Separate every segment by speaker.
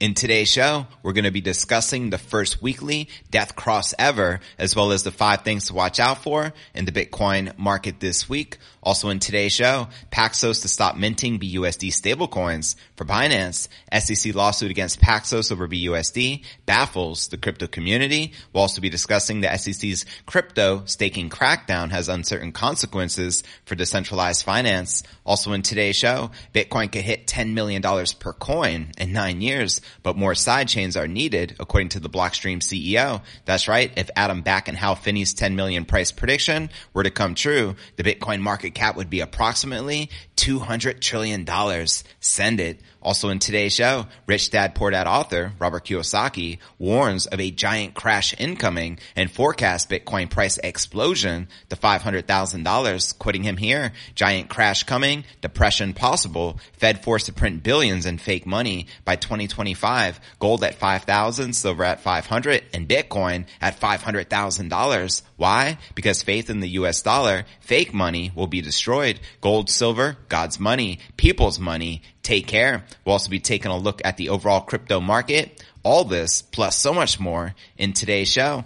Speaker 1: In today's show, we're going to be discussing the first weekly death cross ever, as well as the five things to watch out for in the Bitcoin market this week. Also in today's show, Paxos to stop minting BUSD stablecoins for Binance. SEC lawsuit against Paxos over BUSD baffles the crypto community. We'll also be discussing the SEC's crypto staking crackdown has uncertain consequences for decentralized finance. Also in today's show, Bitcoin could hit $10 million per coin in nine years, but more sidechains are needed, according to the Blockstream CEO. That's right. If Adam Back and Hal Finney's 10 million price prediction were to come true, the Bitcoin market cap would be approximately $200 trillion. Send it. Also in today's show, Rich Dad Poor Dad author Robert Kiyosaki warns of a giant crash incoming and forecasts Bitcoin price explosion to $500,000. Quitting him here, giant crash coming, depression possible, Fed forced to print billions in fake money by 2025, gold at 5,000, silver at 500, and Bitcoin at $500,000. Why? Because faith in the US dollar, fake money will be destroyed. Gold, silver, God's money, people's money, take care. We'll also be taking a look at the overall crypto market. All this plus so much more in today's show.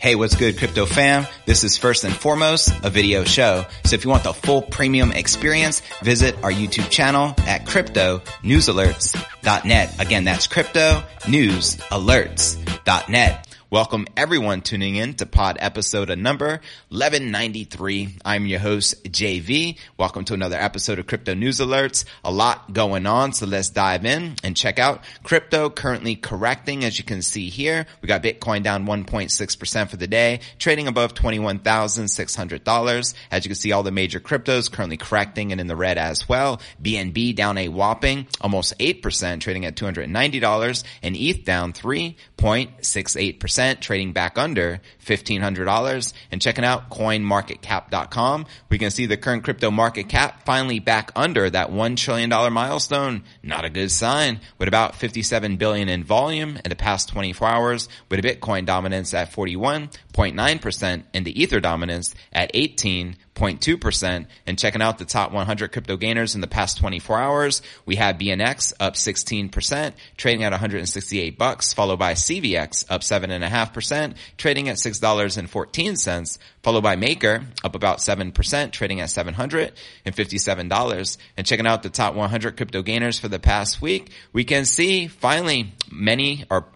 Speaker 1: Hey, what's good crypto fam? This is first and foremost a video show. So if you want the full premium experience, visit our YouTube channel at cryptonewsalerts.net. Again, that's cryptonewsalerts.net. Welcome everyone tuning in to pod episode number 1193. I'm your host, JV. Welcome to another episode of Crypto News Alerts. A lot going on, so let's dive in and check out crypto currently correcting. As you can see here, we got Bitcoin down 1.6% for the day, trading above $21,600. As you can see, all the major cryptos currently correcting and in the red as well. BNB down a whopping almost 8%, trading at $290 and ETH down 3.68% trading back under $1,500 and checking out coinmarketcap.com. We can see the current crypto market cap finally back under that $1 trillion milestone. Not a good sign with about 57 billion in volume in the past 24 hours with a Bitcoin dominance at 41.9% and the Ether dominance at 18 0.2% and checking out the top 100 crypto gainers in the past 24 hours, we have BNX up 16%, trading at 168 bucks, followed by CVX up 7.5%, trading at $6.14, followed by Maker up about 7%, trading at $757. And checking out the top 100 crypto gainers for the past week, we can see finally many are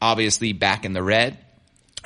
Speaker 1: obviously back in the red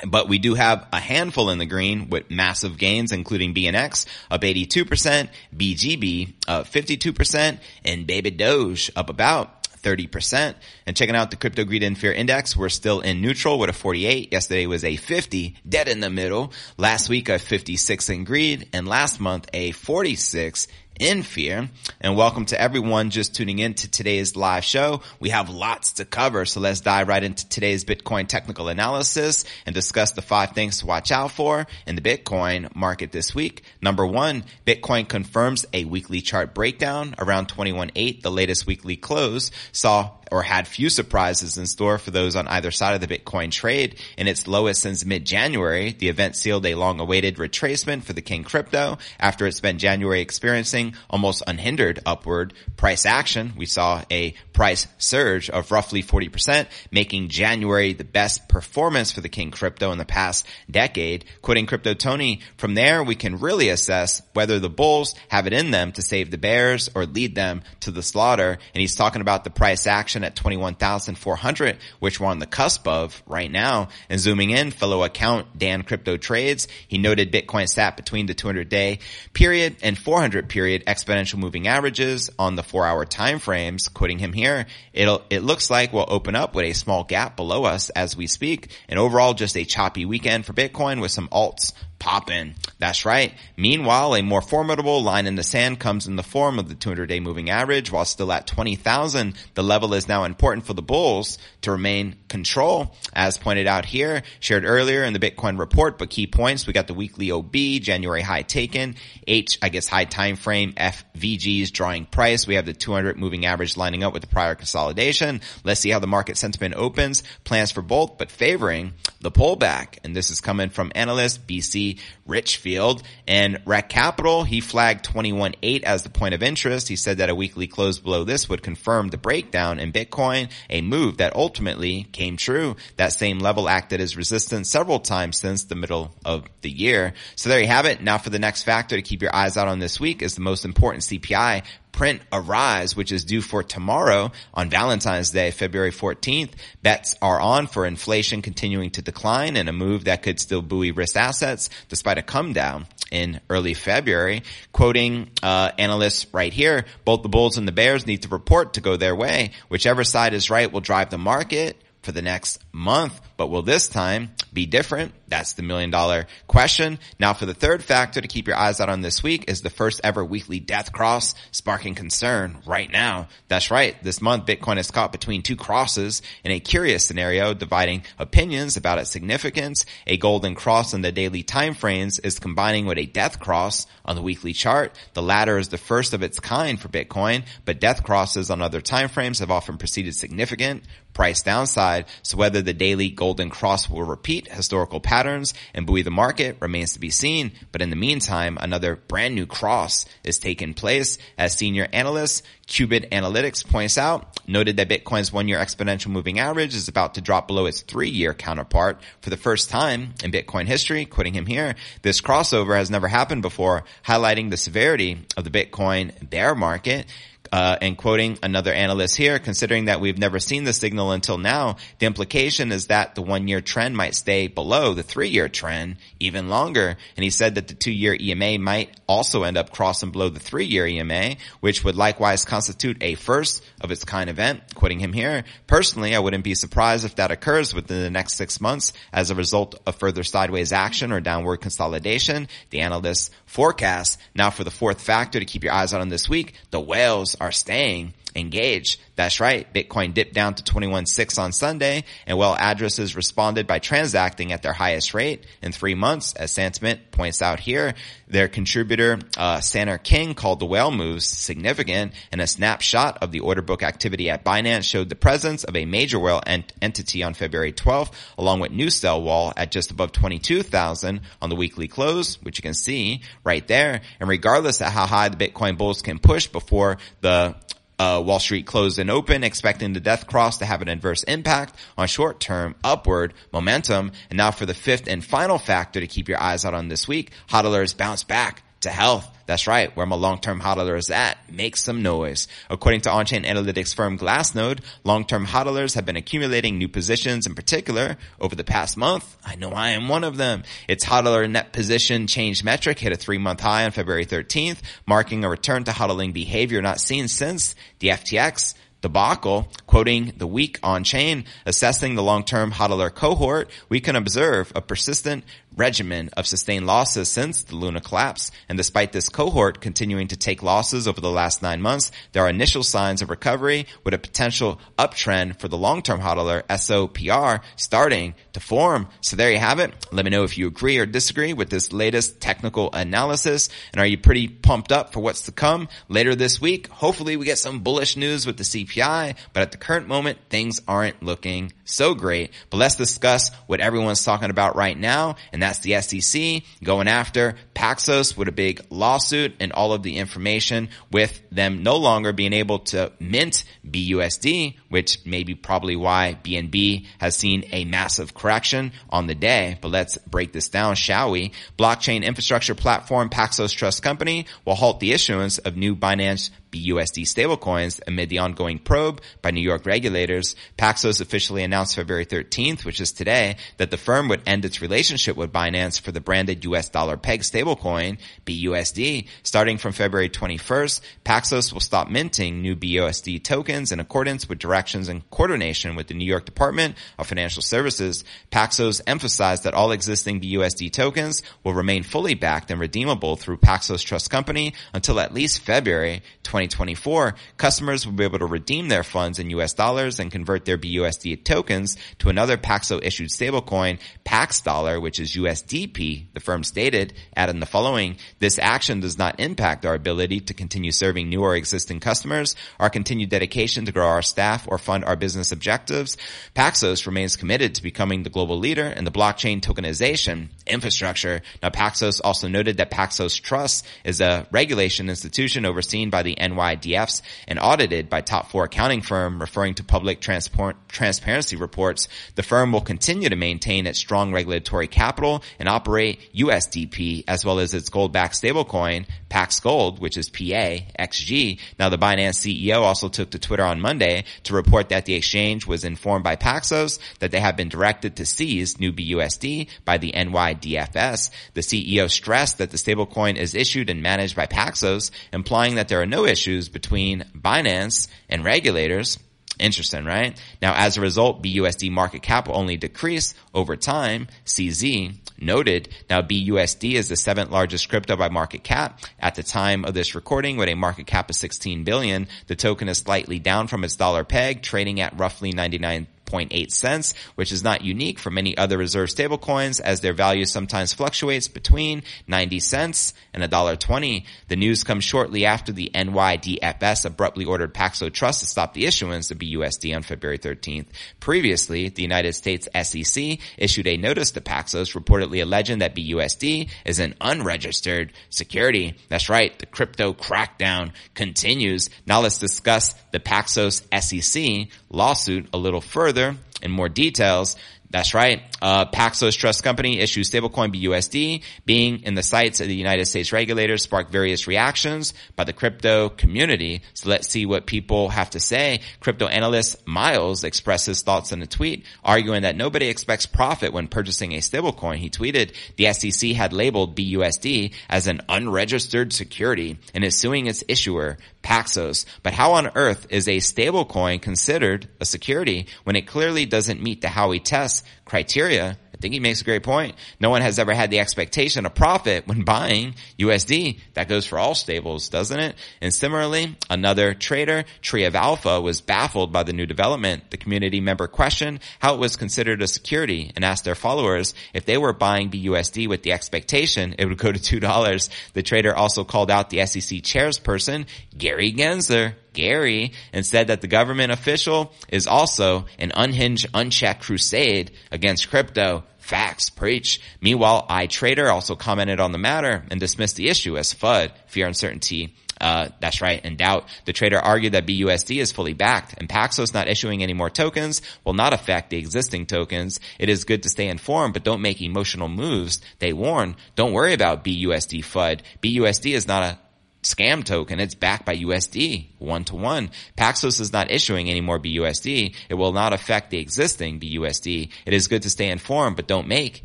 Speaker 1: but we do have a handful in the green with massive gains, including BNX up 82%, BGB up 52%, and Baby Doge up about 30%. And checking out the Crypto Greed and Fear Index, we're still in neutral with a 48. Yesterday was a 50, dead in the middle. Last week a 56 in greed, and last month a 46 in fear. And welcome to everyone just tuning in to today's live show. We have lots to cover, so let's dive right into today's Bitcoin technical analysis and discuss the five things to watch out for in the Bitcoin market this week. Number one, Bitcoin confirms a weekly chart breakdown around 21.8. The latest weekly close saw or had few surprises in store for those on either side of the Bitcoin trade. In its lowest since mid-January, the event sealed a long-awaited retracement for the King crypto after it spent January experiencing almost unhindered upward price action. We saw a price surge of roughly 40%, making January the best performance for the King crypto in the past decade. Quoting Crypto Tony, from there we can really assess whether the bulls have it in them to save the bears or lead them to the slaughter. And he's talking about the price action at 21,400, which we're on the cusp of right now. And zooming in, fellow account Daan Crypto Trades, he noted Bitcoin sat between the 200 day period and 400 period exponential moving averages on the four hour time frames. Quoting him here, it'll, it looks like we'll open up with a small gap below us as we speak. And overall, just a choppy weekend for Bitcoin with some alts popping. That's right. Meanwhile, a more formidable line in the sand comes in the form of the 200 day moving average. While still at 20,000, the level is now important for the bulls to remain control. As pointed out here, shared earlier in the Bitcoin report, but key points. We got the weekly OB, January high taken, H, I guess high time frame, FVG's drawing price. We have the 200 moving average lining up with the prior consolidation. Let's see how the market sentiment opens. Plans for both, but favoring the pullback. And this is coming from analyst BC Richfield and Rekt Capital. He flagged 21.8 as the point of interest. He said that a weekly close below this would confirm the breakdown in Bitcoin, a move that ultimately came true. That same level acted as resistance several times since the middle of the year. So there you have it. Now for the next factor to keep your eyes out on this week is the most important CPI print Arise, which is due for tomorrow on Valentine's Day, February 14th. Bets are on for inflation continuing to decline and a move that could still buoy risk assets despite a come down in early February. Quoting uh, analysts right here, both the Bulls and the Bears need to report to go their way. Whichever side is right will drive the market for the next month, but will this time be different? That's the million dollar question. Now for the third factor to keep your eyes out on this week is the first ever weekly death cross sparking concern right now. That's right. This month Bitcoin is caught between two crosses in a curious scenario dividing opinions about its significance. A golden cross in the daily time frames is combining with a death cross on the weekly chart. The latter is the first of its kind for Bitcoin, but death crosses on other time frames have often preceded significant price downside. So whether the daily golden cross will repeat historical patterns and buoy the market remains to be seen. But in the meantime, another brand new cross is taking place as senior analyst Qubit Analytics points out, noted that Bitcoin's one year exponential moving average is about to drop below its three year counterpart for the first time in Bitcoin history. Quoting him here, this crossover has never happened before, highlighting the severity of the Bitcoin bear market. Uh, and quoting another analyst here, considering that we've never seen the signal until now, the implication is that the one year trend might stay below the three year trend even longer. And he said that the two year EMA might also end up crossing below the three year EMA, which would likewise constitute a first of its kind event. Quoting him here, personally, I wouldn't be surprised if that occurs within the next six months as a result of further sideways action or downward consolidation. The analysts forecast. Now for the fourth factor to keep your eyes on this week, the whales are staying engaged. That's right. Bitcoin dipped down to 21.6 on Sunday and well addresses responded by transacting at their highest rate in three months. As Santiment points out here, their contributor, uh, Saner King called the whale moves significant and a snapshot of the order book activity at Binance showed the presence of a major whale ent- entity on February 12th along with new sell wall at just above 22,000 on the weekly close, which you can see right there. And regardless of how high the Bitcoin bulls can push before the uh, Wall Street closed and open, expecting the death cross to have an adverse impact on short-term upward momentum. And now for the fifth and final factor to keep your eyes out on this week, hodlers bounce back to health. That's right, where my long-term hodler is at. Make some noise. According to on-chain analytics firm Glassnode, long-term hodlers have been accumulating new positions in particular over the past month. I know I am one of them. Its hodler net position change metric hit a three-month high on February 13th, marking a return to hodling behavior not seen since the FTX debacle, quoting the week on chain, assessing the long-term hodler cohort, we can observe a persistent regimen of sustained losses since the Luna collapse. And despite this cohort continuing to take losses over the last nine months, there are initial signs of recovery with a potential uptrend for the long-term hodler SOPR starting to form. So there you have it. Let me know if you agree or disagree with this latest technical analysis. And are you pretty pumped up for what's to come later this week? Hopefully we get some bullish news with the CPI, but at the current moment, things aren't looking so great. But let's discuss what everyone's talking about right now. And that's the SEC going after Paxos with a big lawsuit and all of the information with them no longer being able to mint BUSD, which may be probably why BNB has seen a massive correction on the day. But let's break this down, shall we? Blockchain infrastructure platform Paxos Trust Company will halt the issuance of new Binance BUSD stablecoins amid the ongoing probe by New York regulators. Paxos officially announced February 13th, which is today, that the firm would end its relationship with Binance for the branded US dollar peg stablecoin, BUSD. Starting from February 21st, Paxos will stop minting new BUSD tokens in accordance with directions and coordination with the New York Department of Financial Services. Paxos emphasized that all existing BUSD tokens will remain fully backed and redeemable through Paxos Trust Company until at least February 2024, customers will be able to redeem their funds in US dollars and convert their BUSD tokens to another Paxo issued stablecoin, Pax Dollar, which is USDP, the firm stated, adding the following, this action does not impact our ability to continue serving new or existing customers, our continued dedication to grow our staff or fund our business objectives. Paxos remains committed to becoming the global leader in the blockchain tokenization infrastructure. Now, Paxos also noted that Paxos Trust is a regulation institution overseen by the NYDFs and audited by top four accounting firm referring to public transparency reports. The firm will continue to maintain its strong regulatory capital and operate USDP as well as its gold-backed stablecoin, Pax Gold, which is PA, XG. Now the Binance CEO also took to Twitter on Monday to report that the exchange was informed by Paxos that they have been directed to seize new BUSD by the NYDFS. The CEO stressed that the stablecoin is issued and managed by Paxos, implying that there are no issues between Binance and regulators. Interesting, right? Now, as a result, BUSD market cap will only decrease over time. CZ noted. Now, BUSD is the seventh largest crypto by market cap at the time of this recording with a market cap of 16 billion. The token is slightly down from its dollar peg, trading at roughly 99 0.8 cents, which is not unique for many other reserve stablecoins as their value sometimes fluctuates between 90 cents and $1.20. The news comes shortly after the NYDFS abruptly ordered Paxo Trust to stop the issuance of BUSD on February 13th. Previously, the United States SEC issued a notice to Paxos reportedly alleging that BUSD is an unregistered security. That's right. The crypto crackdown continues. Now let's discuss the Paxos SEC lawsuit a little further in more details. That's right. Uh, Paxos Trust Company issues stablecoin BUSD. Being in the sights of the United States regulators sparked various reactions by the crypto community. So let's see what people have to say. Crypto analyst Miles expressed his thoughts in a tweet, arguing that nobody expects profit when purchasing a stablecoin. He tweeted, the SEC had labeled BUSD as an unregistered security and is suing its issuer, Paxos. But how on earth is a stablecoin considered a security when it clearly doesn't meet the Howey test criteria? I think he makes a great point. No one has ever had the expectation of profit when buying USD. That goes for all stables, doesn't it? And similarly, another trader, Tree of Alpha, was baffled by the new development. The community member questioned how it was considered a security and asked their followers if they were buying BUSD with the expectation it would go to $2. The trader also called out the SEC chairperson, Gary Gensler, Gary and said that the government official is also an unhinged, unchecked crusade against crypto. Facts, preach. Meanwhile, iTrader also commented on the matter and dismissed the issue as FUD, fear, uncertainty, uh, that's right, and doubt. The trader argued that BUSD is fully backed and Paxos not issuing any more tokens will not affect the existing tokens. It is good to stay informed, but don't make emotional moves. They warn, don't worry about BUSD FUD. BUSD is not a scam token. It's backed by USD one to one. Paxos is not issuing any more BUSD. It will not affect the existing BUSD. It is good to stay informed, but don't make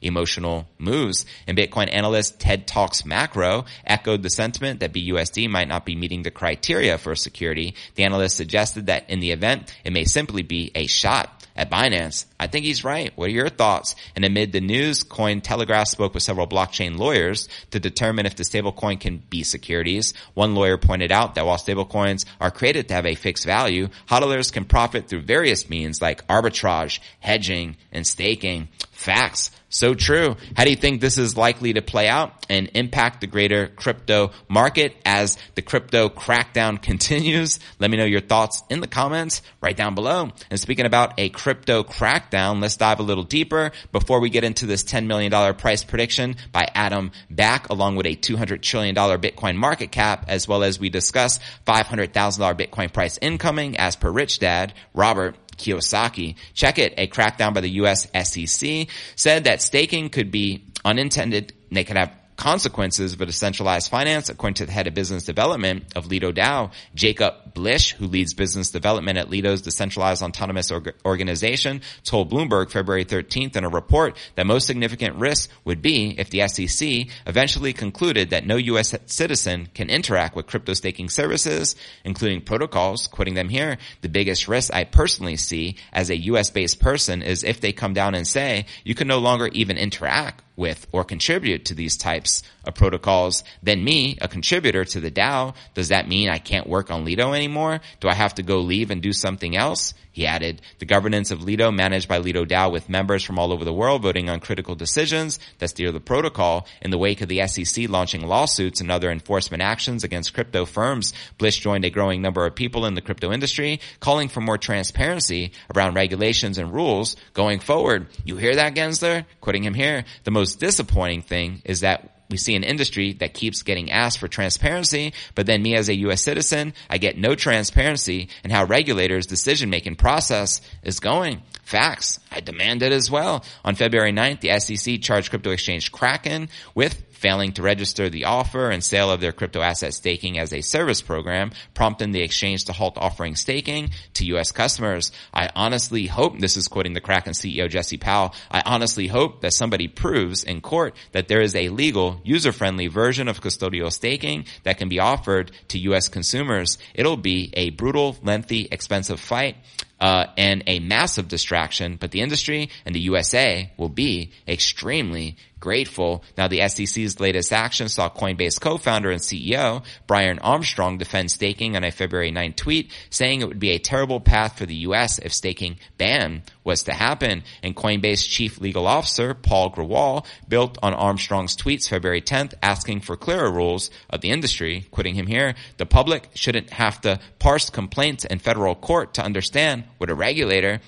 Speaker 1: emotional moves. And Bitcoin analyst Ted Talks Macro echoed the sentiment that BUSD might not be meeting the criteria for security. The analyst suggested that in the event, it may simply be a shot at Binance. I think he's right. What are your thoughts? And amid the news, Cointelegraph spoke with several blockchain lawyers to determine if the stablecoin can be securities. One lawyer pointed out that while stablecoins are created to have a fixed value, hodlers can profit through various means like arbitrage, hedging, and staking. Facts. So true. How do you think this is likely to play out and impact the greater crypto market as the crypto crackdown continues? Let me know your thoughts in the comments right down below. And speaking about a crypto crackdown, let's dive a little deeper before we get into this $10 million price prediction by Adam Back along with a $200 trillion Bitcoin market cap, as well as we discuss $500,000 Bitcoin price incoming as per Rich Dad, Robert Kiyosaki. Check it. A crackdown by the U.S. SEC said that staking could be unintended. They could have consequences of a decentralized finance, according to the head of business development of Lido DAO, Jacob Blish, who leads business development at Lido's decentralized autonomous org- organization, told Bloomberg February 13th in a report that most significant risks would be if the SEC eventually concluded that no U.S. citizen can interact with crypto staking services, including protocols, quoting them here, the biggest risk I personally see as a U.S. based person is if they come down and say, you can no longer even interact with or contribute to these types of protocols than me, a contributor to the DAO. Does that mean I can't work on Lido anymore? Do I have to go leave and do something else? He added, the governance of Lido managed by Lido DAO with members from all over the world voting on critical decisions that steer the protocol in the wake of the SEC launching lawsuits and other enforcement actions against crypto firms. Blish joined a growing number of people in the crypto industry calling for more transparency around regulations and rules going forward. You hear that, Gensler? Quoting him here. The most disappointing thing is that we see an industry that keeps getting asked for transparency, but then me as a U.S. citizen, I get no transparency in how regulators' decision-making process is going. Facts. I demand it as well. On February 9th, the SEC charged crypto exchange Kraken with failing to register the offer and sale of their crypto asset staking as a service program, prompting the exchange to halt offering staking to U.S. customers. I honestly hope, this is quoting the Kraken CEO Jesse Powell, I honestly hope that somebody proves in court that there is a legal, user-friendly version of custodial staking that can be offered to U.S. consumers. It'll be a brutal, lengthy, expensive fight uh, and a massive distraction, but the industry and the USA will be extremely grateful. Now, the SEC's latest action saw Coinbase co-founder and CEO Brian Armstrong defend staking on a February 9 tweet, saying it would be a terrible path for the U.S. if staking ban was to happen. And Coinbase chief legal officer Paul Grewal built on Armstrong's tweets February 10th, asking for clearer rules of the industry, quoting him here, the public shouldn't have to parse complaints in federal court to understand what a regulator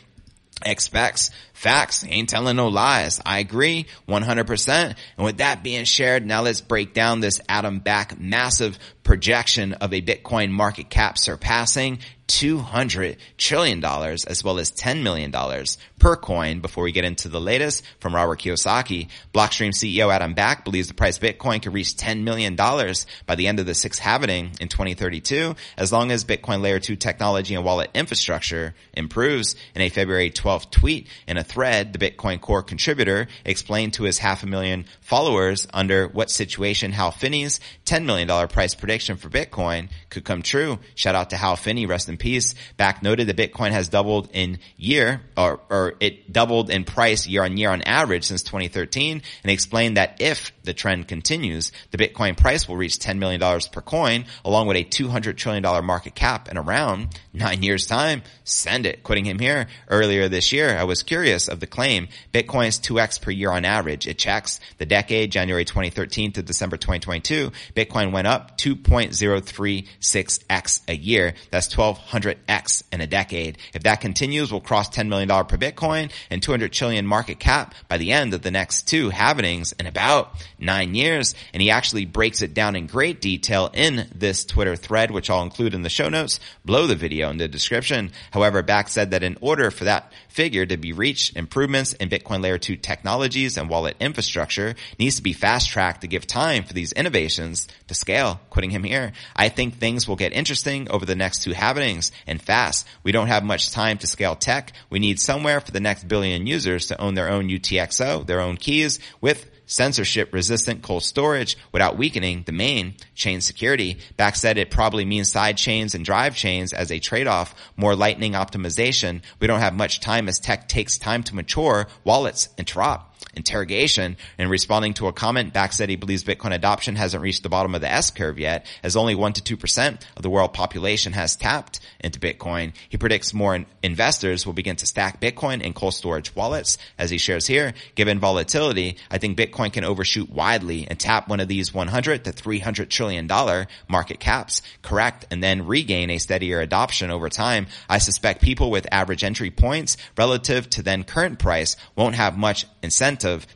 Speaker 1: expects facts ain't telling no lies. I agree 100% and with that being shared now let's break down this Adam Back massive projection of a bitcoin market cap surpassing $200 trillion as well as $10 million per coin before we get into the latest from Robert Kiyosaki. Blockstream CEO Adam Back believes the price of Bitcoin could reach $10 million by the end of the sixth halving in 2032 as long as Bitcoin layer 2 technology and wallet infrastructure improves. In a February 12th tweet in a thread, the Bitcoin core contributor explained to his half a million followers under what situation Hal Finney's $10 million price prediction for Bitcoin could come true. Shout out to Hal Finney, rest in peace. Back noted that Bitcoin has doubled in year or, or it doubled in price year on year on average since 2013 and explained that if the trend continues, the Bitcoin price will reach $10 million per coin along with a $200 trillion market cap in around nine years time. Send it. Quitting him here earlier this year, I was curious of the claim Bitcoin's 2x per year on average. It checks the decade, January 2013 to December 2022. Bitcoin went up 2.036x a year. That's 12 100x in a decade. If that continues, we'll cross $10 million per Bitcoin and 200 trillion market cap by the end of the next two happenings in about nine years. And he actually breaks it down in great detail in this Twitter thread, which I'll include in the show notes below the video in the description. However, Back said that in order for that figure to be reached, improvements in Bitcoin layer two technologies and wallet infrastructure needs to be fast tracked to give time for these innovations to scale. Quoting him here, I think things will get interesting over the next two happenings things and fast. We don't have much time to scale tech. We need somewhere for the next billion users to own their own UTXO, their own keys with censorship resistant cold storage without weakening the main chain security. Back said it probably means side chains and drive chains as a trade-off, more lightning optimization. We don't have much time as tech takes time to mature, wallets interrupt interrogation and responding to a comment back said he believes Bitcoin adoption hasn't reached the bottom of the S curve yet as only 1 to 2% of the world population has tapped into Bitcoin. He predicts more investors will begin to stack Bitcoin in cold storage wallets as he shares here. Given volatility, I think Bitcoin can overshoot widely and tap one of these 100 to 300 trillion dollar market caps, correct, and then regain a steadier adoption over time. I suspect people with average entry points relative to then current price won't have much incentive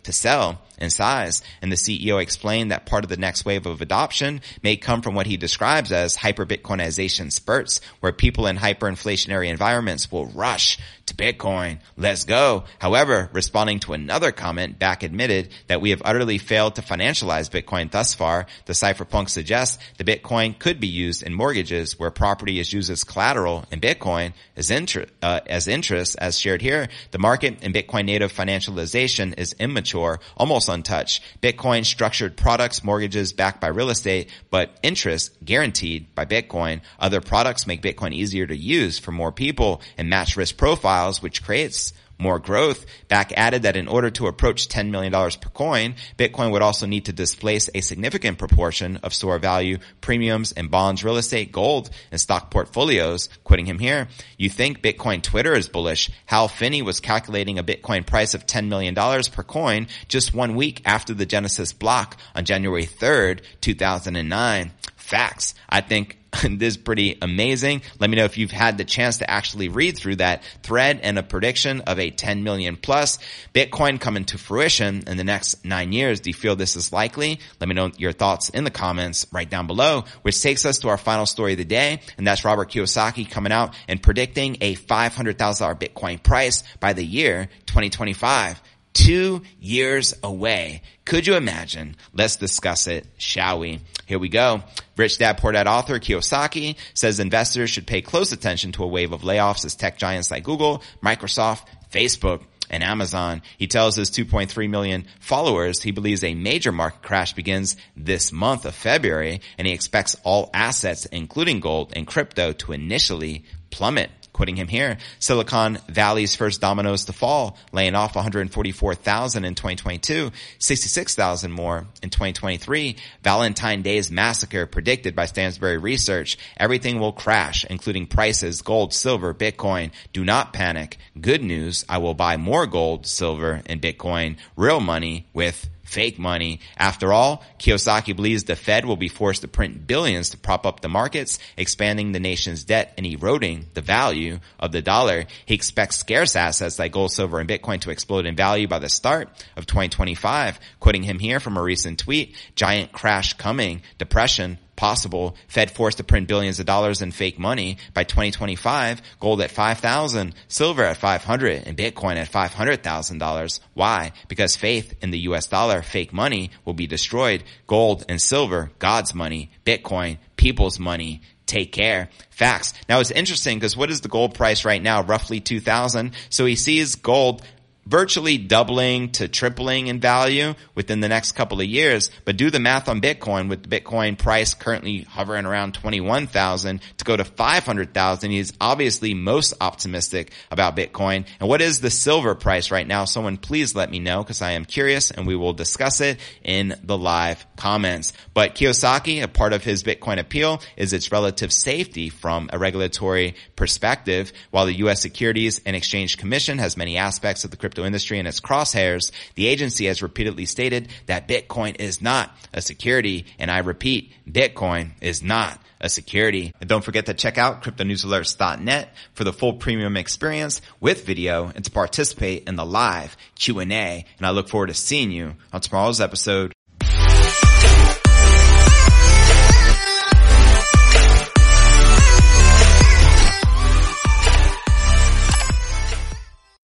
Speaker 1: to sell in size. And the CEO explained that part of the next wave of adoption may come from what he describes as hyper Bitcoinization spurts, where people in hyperinflationary environments will rush to Bitcoin. Let's go. However, responding to another comment, Back admitted that we have utterly failed to financialize Bitcoin thus far. The cypherpunk suggests the Bitcoin could be used in mortgages where property is used as collateral and Bitcoin as, inter- uh, as interest as shared here. The market in Bitcoin native financialization is immature, almost untouched. Bitcoin structured products, mortgages backed by real estate, but interest guaranteed by Bitcoin. Other products make Bitcoin easier to use for more people and match risk profiles, which creates more growth. Back added that in order to approach $10 million per coin, Bitcoin would also need to displace a significant proportion of store value, premiums, and bonds, real estate, gold, and stock portfolios. Quoting him here, you think Bitcoin Twitter is bullish. Hal Finney was calculating a Bitcoin price of $10 million per coin just one week after the Genesis block on January 3rd, 2009. Facts. I think this is pretty amazing. Let me know if you've had the chance to actually read through that thread and a prediction of a 10 million plus Bitcoin coming to fruition in the next nine years. Do you feel this is likely? Let me know your thoughts in the comments right down below, which takes us to our final story of the day. And that's Robert Kiyosaki coming out and predicting a $500,000 Bitcoin price by the year 2025 two years away. Could you imagine? Let's discuss it, shall we? Here we go. Rich Dad Poor Dad author Kiyosaki says investors should pay close attention to a wave of layoffs as tech giants like Google, Microsoft, Facebook, and Amazon. He tells his 2.3 million followers he believes a major market crash begins this month of February and he expects all assets, including gold and crypto, to initially plummet quoting him here, Silicon Valley's first dominoes to fall, laying off 144,000 in 2022, 66,000 more in 2023. Valentine Day's massacre predicted by Stansberry Research. Everything will crash, including prices, gold, silver, Bitcoin. Do not panic. Good news. I will buy more gold, silver, and Bitcoin, real money with fake money. After all, Kiyosaki believes the Fed will be forced to print billions to prop up the markets, expanding the nation's debt and eroding the value of the dollar. He expects scarce assets like gold, silver, and Bitcoin to explode in value by the start of 2025. Quoting him here from a recent tweet, giant crash coming, depression, possible. Fed forced to print billions of dollars in fake money by 2025. Gold at 5,000, silver at 500, and Bitcoin at $500,000. Why? Because faith in the US dollar, fake money, will be destroyed. Gold and silver, God's money. Bitcoin, people's money take care. Facts. Now it's interesting because what is the gold price right now? Roughly 2000. So he sees gold virtually doubling to tripling in value within the next couple of years. But do the math on Bitcoin with the Bitcoin price currently hovering around 21,000 to go to 500,000. He's obviously most optimistic about Bitcoin. And what is the silver price right now? Someone please let me know because I am curious and we will discuss it in the live comments. But Kiyosaki, a part of his Bitcoin appeal is its relative safety from a regulatory perspective. While the U.S. Securities and Exchange Commission has many aspects of the crypto industry in its crosshairs, the agency has repeatedly stated that Bitcoin is not a security. And I repeat, Bitcoin is not a security. And don't forget to check out cryptonewsalerts.net for the full premium experience with video and to participate in the live Q&A. And I look forward to seeing you on tomorrow's episode